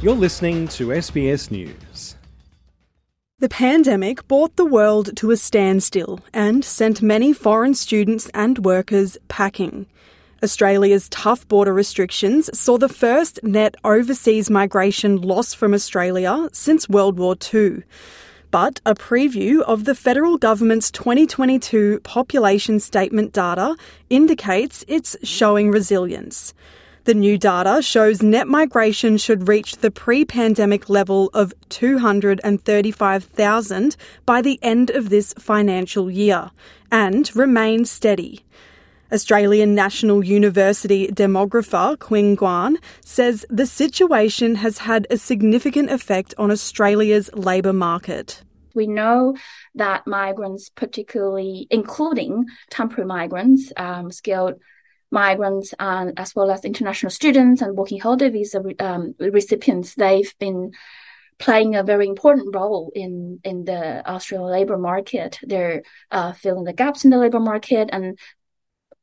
You're listening to SBS News. The pandemic brought the world to a standstill and sent many foreign students and workers packing. Australia's tough border restrictions saw the first net overseas migration loss from Australia since World War II. But a preview of the federal government's 2022 population statement data indicates it's showing resilience. The new data shows net migration should reach the pre pandemic level of 235,000 by the end of this financial year and remain steady. Australian National University demographer Qing Guan says the situation has had a significant effect on Australia's labour market. We know that migrants, particularly including temporary migrants, um, skilled migrants, and as well as international students and working holiday visa um, recipients, they've been playing a very important role in in the Australian labor market. They're uh, filling the gaps in the labor market, and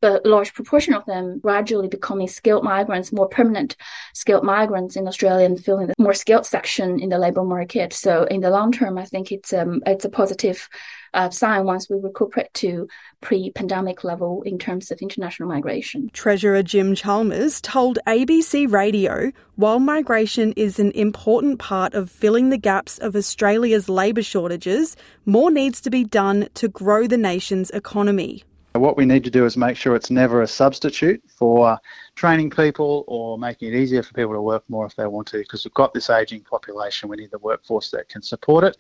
a large proportion of them gradually becoming skilled migrants, more permanent skilled migrants in Australia and filling the more skilled section in the labour market. So in the long term, I think it's um, it's a positive uh, sign once we recuperate to pre-pandemic level in terms of international migration. Treasurer Jim Chalmers told ABC Radio, while migration is an important part of filling the gaps of Australia's labour shortages, more needs to be done to grow the nation's economy. What we need to do is make sure it's never a substitute for training people or making it easier for people to work more if they want to, because we've got this ageing population. We need the workforce that can support it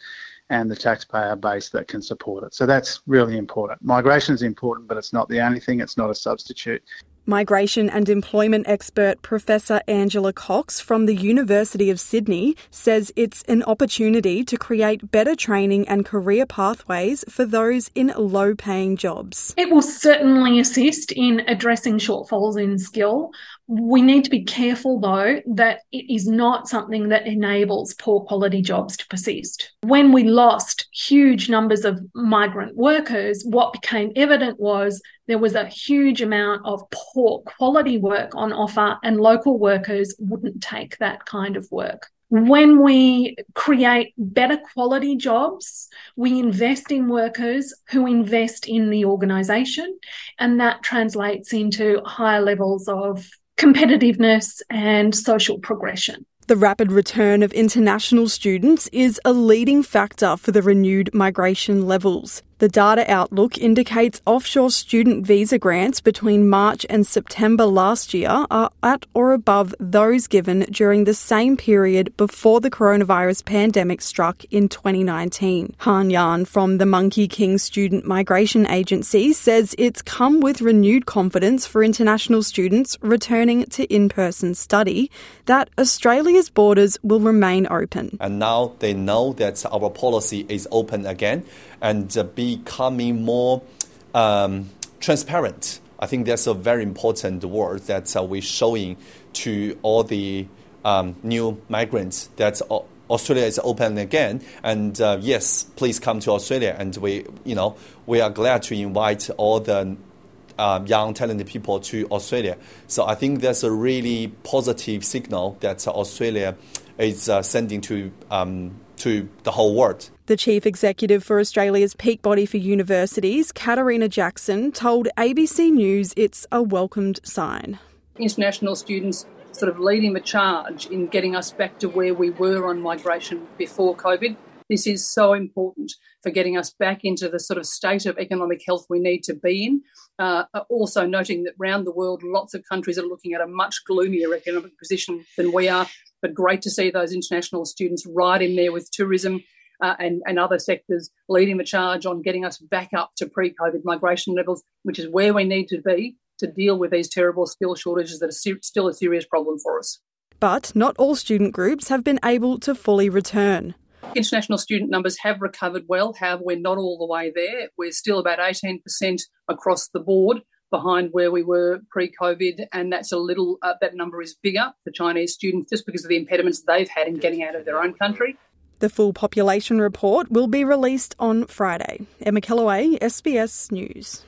and the taxpayer base that can support it. So that's really important. Migration is important, but it's not the only thing, it's not a substitute. Migration and employment expert Professor Angela Knox from the University of Sydney says it's an opportunity to create better training and career pathways for those in low paying jobs. It will certainly assist in addressing shortfalls in skill. We need to be careful, though, that it is not something that enables poor quality jobs to persist. When we lost huge numbers of migrant workers, what became evident was there was a huge amount of poor quality work on offer, and local workers wouldn't take that kind of work. When we create better quality jobs, we invest in workers who invest in the organisation, and that translates into higher levels of competitiveness and social progression. The rapid return of international students is a leading factor for the renewed migration levels. The data outlook indicates offshore student visa grants between March and September last year are at or above those given during the same period before the coronavirus pandemic struck in 2019. Han Yan from the Monkey King Student Migration Agency says it's come with renewed confidence for international students returning to in person study that Australia's borders will remain open. And now they know that our policy is open again and uh, becoming more um, transparent. I think that's a very important word that uh, we're showing to all the um, new migrants that Australia is open again, and uh, yes, please come to Australia. And we, you know, we are glad to invite all the uh, young talented people to Australia. So I think that's a really positive signal that Australia is uh, sending to um, to the whole world. The chief executive for Australia's peak body for universities, Catriona Jackson, told ABC News it's a welcomed sign. International students sort of leading the charge in getting us back to where we were on migration before COVID. This is so important for getting us back into the sort of state of economic health we need to be in. Uh, also, noting that around the world, lots of countries are looking at a much gloomier economic position than we are. But great to see those international students right in there with tourism uh, and, and other sectors leading the charge on getting us back up to pre COVID migration levels, which is where we need to be to deal with these terrible skill shortages that are ser- still a serious problem for us. But not all student groups have been able to fully return. International student numbers have recovered well. However, we're not all the way there. We're still about 18% across the board behind where we were pre-COVID, and that's a little. Uh, that number is bigger for Chinese students just because of the impediments they've had in getting out of their own country. The full population report will be released on Friday. Emma Kellaway, SBS News.